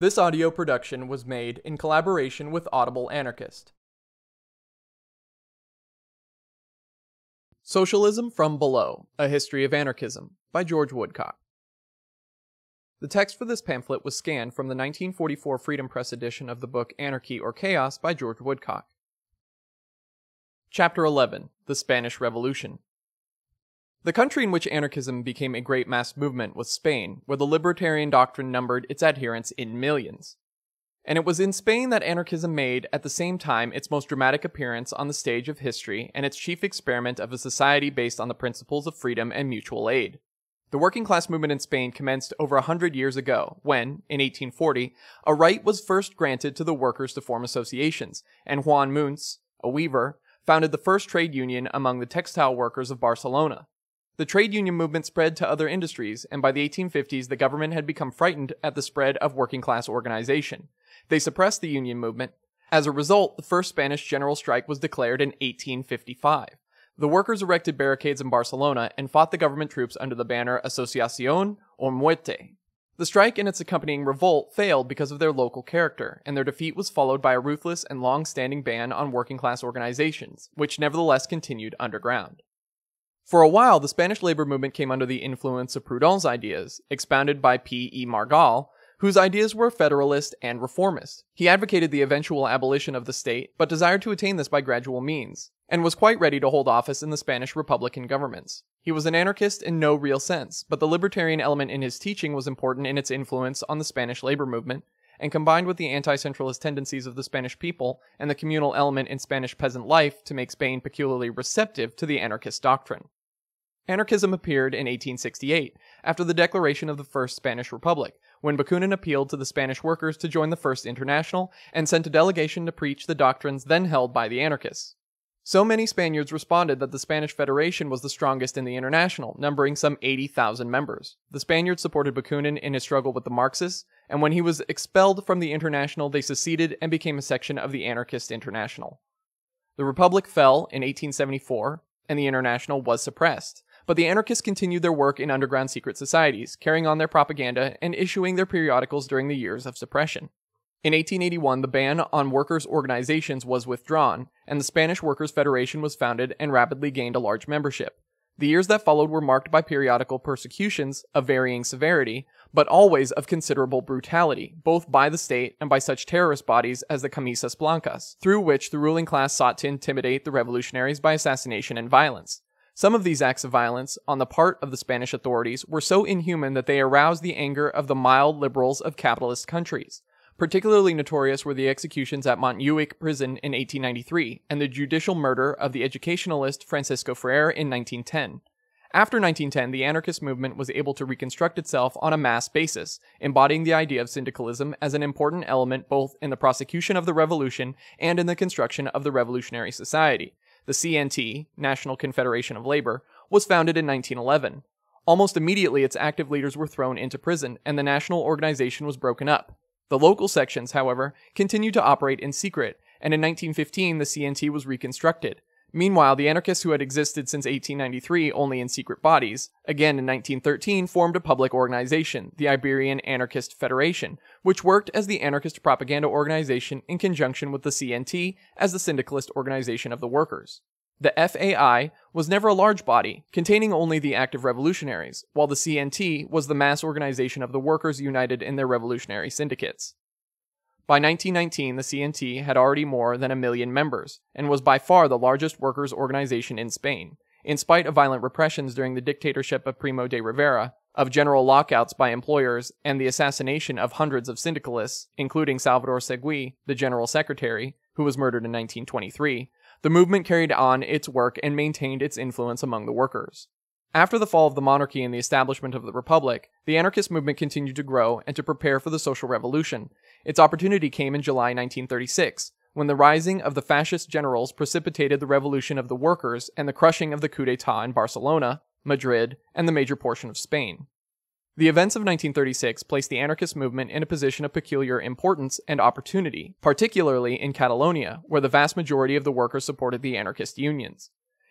This audio production was made in collaboration with Audible Anarchist. Socialism from Below A History of Anarchism by George Woodcock. The text for this pamphlet was scanned from the 1944 Freedom Press edition of the book Anarchy or Chaos by George Woodcock. Chapter 11 The Spanish Revolution. The country in which anarchism became a great mass movement was Spain, where the libertarian doctrine numbered its adherents in millions. And it was in Spain that anarchism made, at the same time, its most dramatic appearance on the stage of history and its chief experiment of a society based on the principles of freedom and mutual aid. The working class movement in Spain commenced over a hundred years ago, when, in 1840, a right was first granted to the workers to form associations, and Juan Munts, a weaver, founded the first trade union among the textile workers of Barcelona. The trade union movement spread to other industries, and by the 1850s, the government had become frightened at the spread of working class organization. They suppressed the union movement. As a result, the first Spanish general strike was declared in 1855. The workers erected barricades in Barcelona and fought the government troops under the banner Asociación o Muerte. The strike and its accompanying revolt failed because of their local character, and their defeat was followed by a ruthless and long standing ban on working class organizations, which nevertheless continued underground. For a while, the Spanish labor movement came under the influence of Proudhon's ideas, expounded by P. E. Margall, whose ideas were federalist and reformist. He advocated the eventual abolition of the state, but desired to attain this by gradual means, and was quite ready to hold office in the Spanish Republican governments. He was an anarchist in no real sense, but the libertarian element in his teaching was important in its influence on the Spanish labor movement, and combined with the anti centralist tendencies of the Spanish people and the communal element in Spanish peasant life to make Spain peculiarly receptive to the anarchist doctrine. Anarchism appeared in 1868, after the declaration of the First Spanish Republic, when Bakunin appealed to the Spanish workers to join the First International and sent a delegation to preach the doctrines then held by the anarchists. So many Spaniards responded that the Spanish Federation was the strongest in the International, numbering some 80,000 members. The Spaniards supported Bakunin in his struggle with the Marxists, and when he was expelled from the International, they seceded and became a section of the Anarchist International. The Republic fell in 1874, and the International was suppressed. But the anarchists continued their work in underground secret societies, carrying on their propaganda and issuing their periodicals during the years of suppression. In 1881, the ban on workers' organizations was withdrawn, and the Spanish Workers' Federation was founded and rapidly gained a large membership. The years that followed were marked by periodical persecutions of varying severity, but always of considerable brutality, both by the state and by such terrorist bodies as the Camisas Blancas, through which the ruling class sought to intimidate the revolutionaries by assassination and violence. Some of these acts of violence on the part of the Spanish authorities were so inhuman that they aroused the anger of the mild liberals of capitalist countries. Particularly notorious were the executions at Montjuic prison in 1893 and the judicial murder of the educationalist Francisco Ferrer in 1910. After 1910, the anarchist movement was able to reconstruct itself on a mass basis, embodying the idea of syndicalism as an important element both in the prosecution of the revolution and in the construction of the revolutionary society the CNT, National Confederation of Labor, was founded in 1911. Almost immediately, its active leaders were thrown into prison, and the national organization was broken up. The local sections, however, continued to operate in secret, and in 1915 the CNT was reconstructed. Meanwhile, the anarchists who had existed since 1893 only in secret bodies, again in 1913 formed a public organization, the Iberian Anarchist Federation, which worked as the anarchist propaganda organization in conjunction with the CNT as the syndicalist organization of the workers. The FAI was never a large body, containing only the active revolutionaries, while the CNT was the mass organization of the workers united in their revolutionary syndicates. By 1919, the CNT had already more than a million members, and was by far the largest workers' organization in Spain. In spite of violent repressions during the dictatorship of Primo de Rivera, of general lockouts by employers, and the assassination of hundreds of syndicalists, including Salvador Segui, the general secretary, who was murdered in 1923, the movement carried on its work and maintained its influence among the workers. After the fall of the monarchy and the establishment of the republic, the anarchist movement continued to grow and to prepare for the social revolution, its opportunity came in July 1936, when the rising of the fascist generals precipitated the revolution of the workers and the crushing of the coup d'etat in Barcelona, Madrid, and the major portion of Spain. The events of 1936 placed the anarchist movement in a position of peculiar importance and opportunity, particularly in Catalonia, where the vast majority of the workers supported the anarchist unions.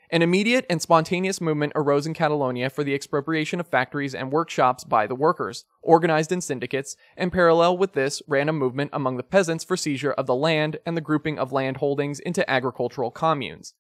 An immediate and spontaneous movement arose in Catalonia for the expropriation of factories and workshops by the workers, organized in syndicates, and parallel with this ran a movement among the peasants for seizure of the land and the grouping of land holdings into agricultural communes.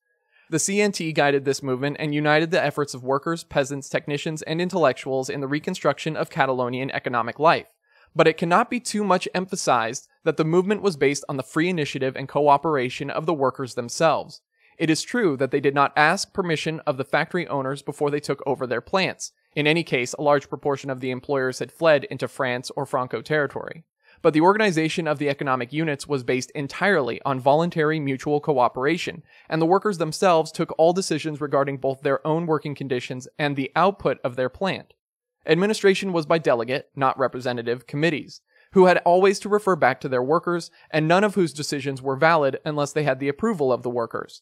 The CNT guided this movement and united the efforts of workers, peasants, technicians, and intellectuals in the reconstruction of Catalonian economic life. But it cannot be too much emphasized that the movement was based on the free initiative and cooperation of the workers themselves. It is true that they did not ask permission of the factory owners before they took over their plants. In any case, a large proportion of the employers had fled into France or Franco territory. But the organization of the economic units was based entirely on voluntary mutual cooperation, and the workers themselves took all decisions regarding both their own working conditions and the output of their plant. Administration was by delegate, not representative, committees, who had always to refer back to their workers, and none of whose decisions were valid unless they had the approval of the workers.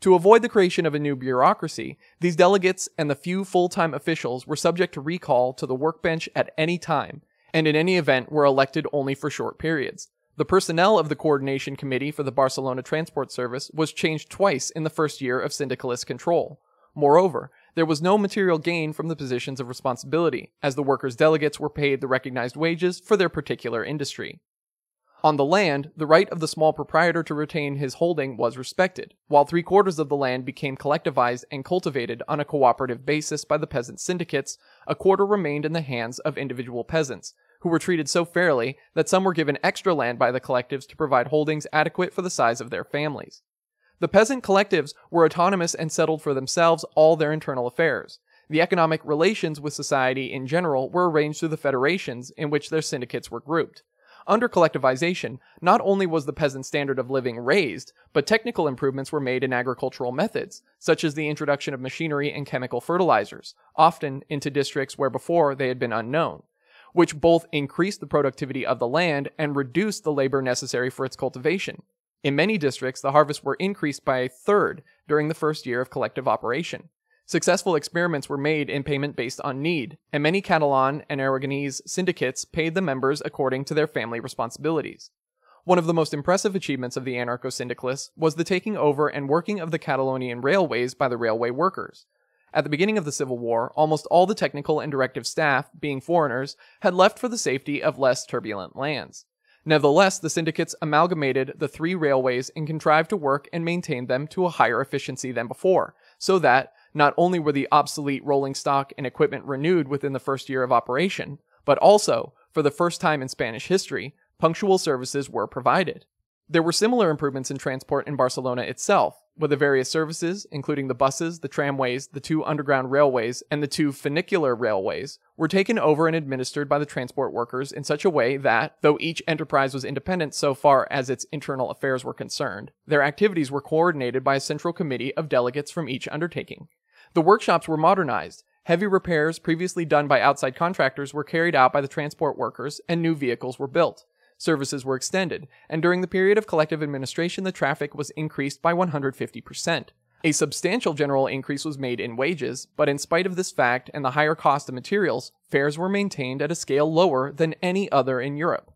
To avoid the creation of a new bureaucracy, these delegates and the few full-time officials were subject to recall to the workbench at any time, and in any event were elected only for short periods. The personnel of the Coordination Committee for the Barcelona Transport Service was changed twice in the first year of syndicalist control. Moreover, there was no material gain from the positions of responsibility, as the workers' delegates were paid the recognized wages for their particular industry. On the land, the right of the small proprietor to retain his holding was respected, while three quarters of the land became collectivized and cultivated on a cooperative basis by the peasant syndicates, a quarter remained in the hands of individual peasants, who were treated so fairly that some were given extra land by the collectives to provide holdings adequate for the size of their families. The peasant collectives were autonomous and settled for themselves all their internal affairs. The economic relations with society in general were arranged through the federations in which their syndicates were grouped. Under collectivization, not only was the peasant standard of living raised, but technical improvements were made in agricultural methods, such as the introduction of machinery and chemical fertilizers, often into districts where before they had been unknown, which both increased the productivity of the land and reduced the labor necessary for its cultivation. In many districts, the harvests were increased by a third during the first year of collective operation. Successful experiments were made in payment based on need, and many Catalan and Aragonese syndicates paid the members according to their family responsibilities. One of the most impressive achievements of the anarcho syndicalists was the taking over and working of the Catalonian railways by the railway workers. At the beginning of the Civil War, almost all the technical and directive staff, being foreigners, had left for the safety of less turbulent lands. Nevertheless, the syndicates amalgamated the three railways and contrived to work and maintain them to a higher efficiency than before, so that, not only were the obsolete rolling stock and equipment renewed within the first year of operation, but also, for the first time in Spanish history, punctual services were provided. There were similar improvements in transport in Barcelona itself, with the various services, including the buses, the tramways, the two underground railways, and the two funicular railways, were taken over and administered by the transport workers in such a way that, though each enterprise was independent so far as its internal affairs were concerned, their activities were coordinated by a central committee of delegates from each undertaking. The workshops were modernized. Heavy repairs previously done by outside contractors were carried out by the transport workers, and new vehicles were built. Services were extended, and during the period of collective administration, the traffic was increased by 150%. A substantial general increase was made in wages, but in spite of this fact and the higher cost of materials, fares were maintained at a scale lower than any other in Europe.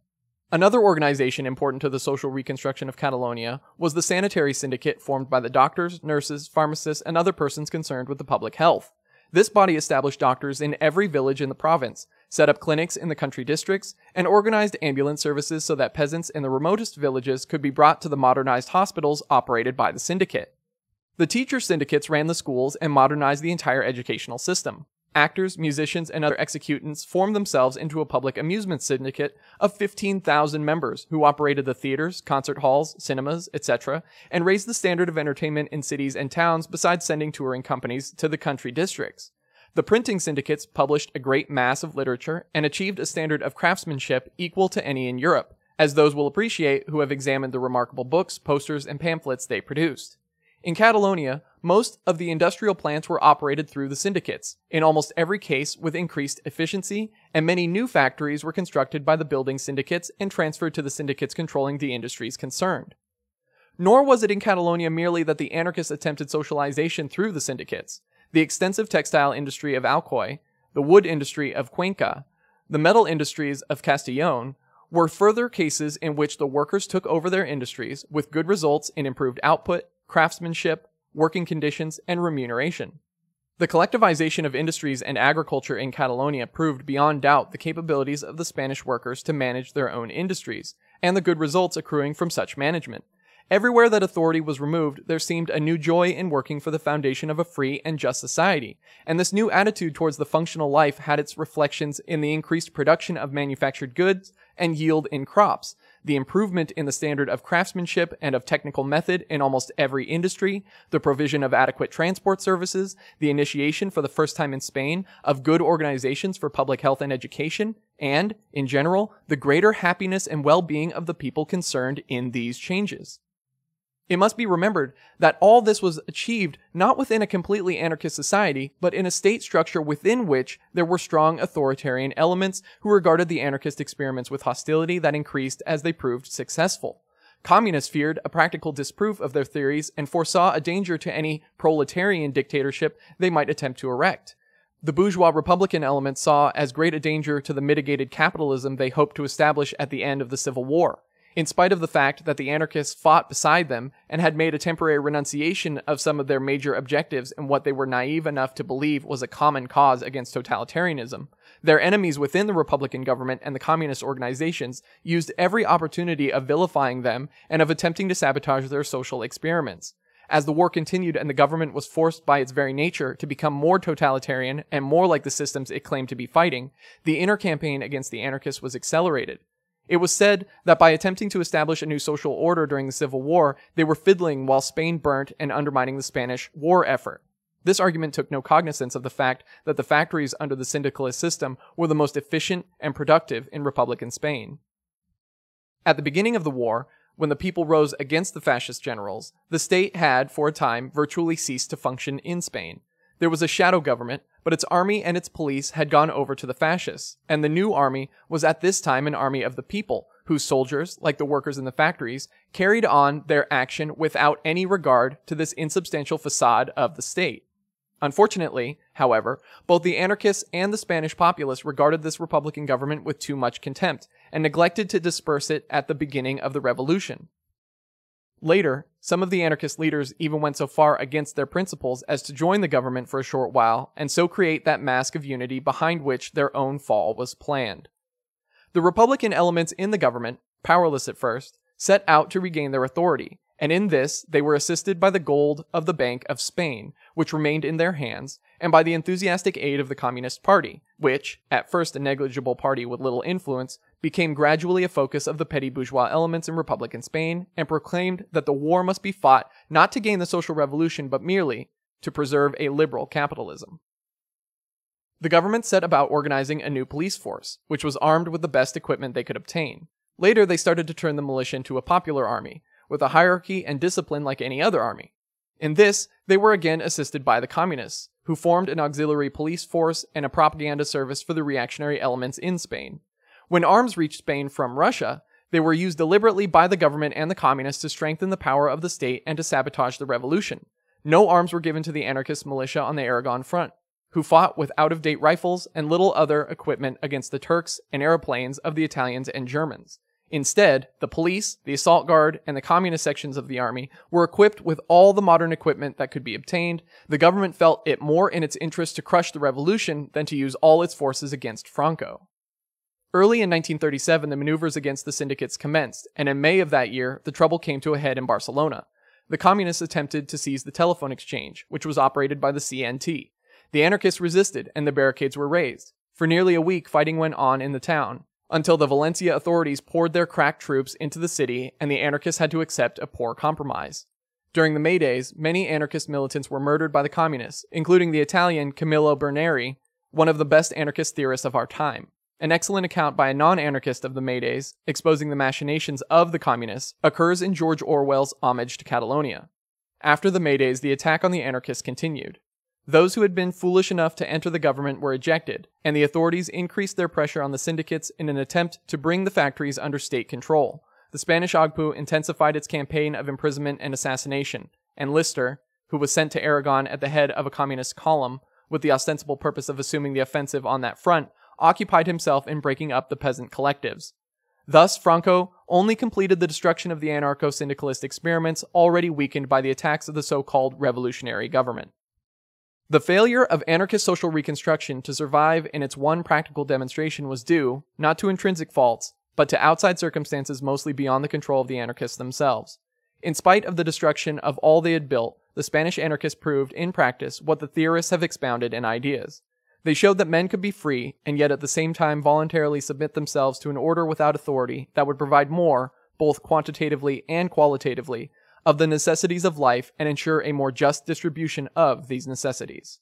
Another organization important to the social reconstruction of Catalonia was the sanitary syndicate formed by the doctors, nurses, pharmacists, and other persons concerned with the public health. This body established doctors in every village in the province, set up clinics in the country districts, and organized ambulance services so that peasants in the remotest villages could be brought to the modernized hospitals operated by the syndicate. The teacher syndicates ran the schools and modernized the entire educational system actors, musicians, and other executants formed themselves into a public amusement syndicate of 15,000 members who operated the theaters, concert halls, cinemas, etc., and raised the standard of entertainment in cities and towns besides sending touring companies to the country districts. The printing syndicates published a great mass of literature and achieved a standard of craftsmanship equal to any in Europe, as those will appreciate who have examined the remarkable books, posters, and pamphlets they produced. In Catalonia, most of the industrial plants were operated through the syndicates, in almost every case with increased efficiency, and many new factories were constructed by the building syndicates and transferred to the syndicates controlling the industries concerned. Nor was it in Catalonia merely that the anarchists attempted socialization through the syndicates. The extensive textile industry of Alcoy, the wood industry of Cuenca, the metal industries of Castellon, were further cases in which the workers took over their industries with good results in improved output, craftsmanship, working conditions, and remuneration. The collectivization of industries and agriculture in Catalonia proved beyond doubt the capabilities of the Spanish workers to manage their own industries, and the good results accruing from such management. Everywhere that authority was removed, there seemed a new joy in working for the foundation of a free and just society, and this new attitude towards the functional life had its reflections in the increased production of manufactured goods and yield in crops, the improvement in the standard of craftsmanship and of technical method in almost every industry, the provision of adequate transport services, the initiation for the first time in Spain of good organizations for public health and education, and, in general, the greater happiness and well-being of the people concerned in these changes. It must be remembered that all this was achieved not within a completely anarchist society, but in a state structure within which there were strong authoritarian elements who regarded the anarchist experiments with hostility that increased as they proved successful. Communists feared a practical disproof of their theories and foresaw a danger to any proletarian dictatorship they might attempt to erect. The bourgeois republican element saw as great a danger to the mitigated capitalism they hoped to establish at the end of the Civil War in spite of the fact that the anarchists fought beside them and had made a temporary renunciation of some of their major objectives and what they were naive enough to believe was a common cause against totalitarianism. Their enemies within the Republican government and the communist organizations used every opportunity of vilifying them and of attempting to sabotage their social experiments. As the war continued and the government was forced by its very nature to become more totalitarian and more like the systems it claimed to be fighting, the inner campaign against the anarchists was accelerated. It was said that by attempting to establish a new social order during the Civil War, they were fiddling while Spain burnt and undermining the Spanish war effort. This argument took no cognizance of the fact that the factories under the syndicalist system were the most efficient and productive in Republican Spain. At the beginning of the war, when the people rose against the fascist generals, the state had, for a time, virtually ceased to function in Spain. There was a shadow government, but its army and its police had gone over to the fascists, and the new army was at this time an army of the people, whose soldiers, like the workers in the factories, carried on their action without any regard to this insubstantial facade of the state. Unfortunately, however, both the anarchists and the Spanish populace regarded this republican government with too much contempt, and neglected to disperse it at the beginning of the revolution. Later, some of the anarchist leaders even went so far against their principles as to join the government for a short while and so create that mask of unity behind which their own fall was planned. The Republican elements in the government, powerless at first, set out to regain their authority, and in this they were assisted by the gold of the Bank of Spain, which remained in their hands, and by the enthusiastic aid of the Communist Party, which, at first a negligible party with little influence, became gradually a focus of the petty bourgeois elements in Republican Spain, and proclaimed that the war must be fought not to gain the social revolution, but merely to preserve a liberal capitalism. The government set about organizing a new police force, which was armed with the best equipment they could obtain. Later, they started to turn the militia into a popular army, with a hierarchy and discipline like any other army. In this, they were again assisted by the communists, who formed an auxiliary police force and a propaganda service for the reactionary elements in Spain. When arms reached Spain from Russia, they were used deliberately by the government and the communists to strengthen the power of the state and to sabotage the revolution. No arms were given to the anarchist militia on the Aragon front, who fought with out of date rifles and little other equipment against the Turks and airplanes of the Italians and Germans. Instead, the police, the assault guard, and the communist sections of the army were equipped with all the modern equipment that could be obtained. The government felt it more in its interest to crush the revolution than to use all its forces against Franco. Early in 1937, the maneuvers against the syndicates commenced, and in May of that year, the trouble came to a head in Barcelona. The communists attempted to seize the telephone exchange, which was operated by the CNT. The anarchists resisted, and the barricades were raised. For nearly a week, fighting went on in the town until the Valencia authorities poured their crack troops into the city and the anarchists had to accept a poor compromise. During the May Days, many anarchist militants were murdered by the communists, including the Italian Camillo Berneri, one of the best anarchist theorists of our time. An excellent account by a non anarchist of the May Days, exposing the machinations of the communists, occurs in George Orwell's Homage to Catalonia. After the May Days, the attack on the anarchists continued. Those who had been foolish enough to enter the government were ejected, and the authorities increased their pressure on the syndicates in an attempt to bring the factories under state control. The Spanish OGPU intensified its campaign of imprisonment and assassination, and Lister, who was sent to Aragon at the head of a communist column, with the ostensible purpose of assuming the offensive on that front, occupied himself in breaking up the peasant collectives. Thus, Franco only completed the destruction of the anarcho syndicalist experiments already weakened by the attacks of the so called revolutionary government. The failure of anarchist social reconstruction to survive in its one practical demonstration was due, not to intrinsic faults, but to outside circumstances mostly beyond the control of the anarchists themselves. In spite of the destruction of all they had built, the Spanish anarchists proved in practice what the theorists have expounded in ideas. They showed that men could be free, and yet at the same time voluntarily submit themselves to an order without authority that would provide more, both quantitatively and qualitatively, of the necessities of life and ensure a more just distribution of these necessities.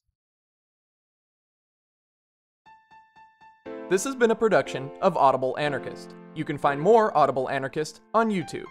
This has been a production of Audible Anarchist. You can find more Audible Anarchist on YouTube.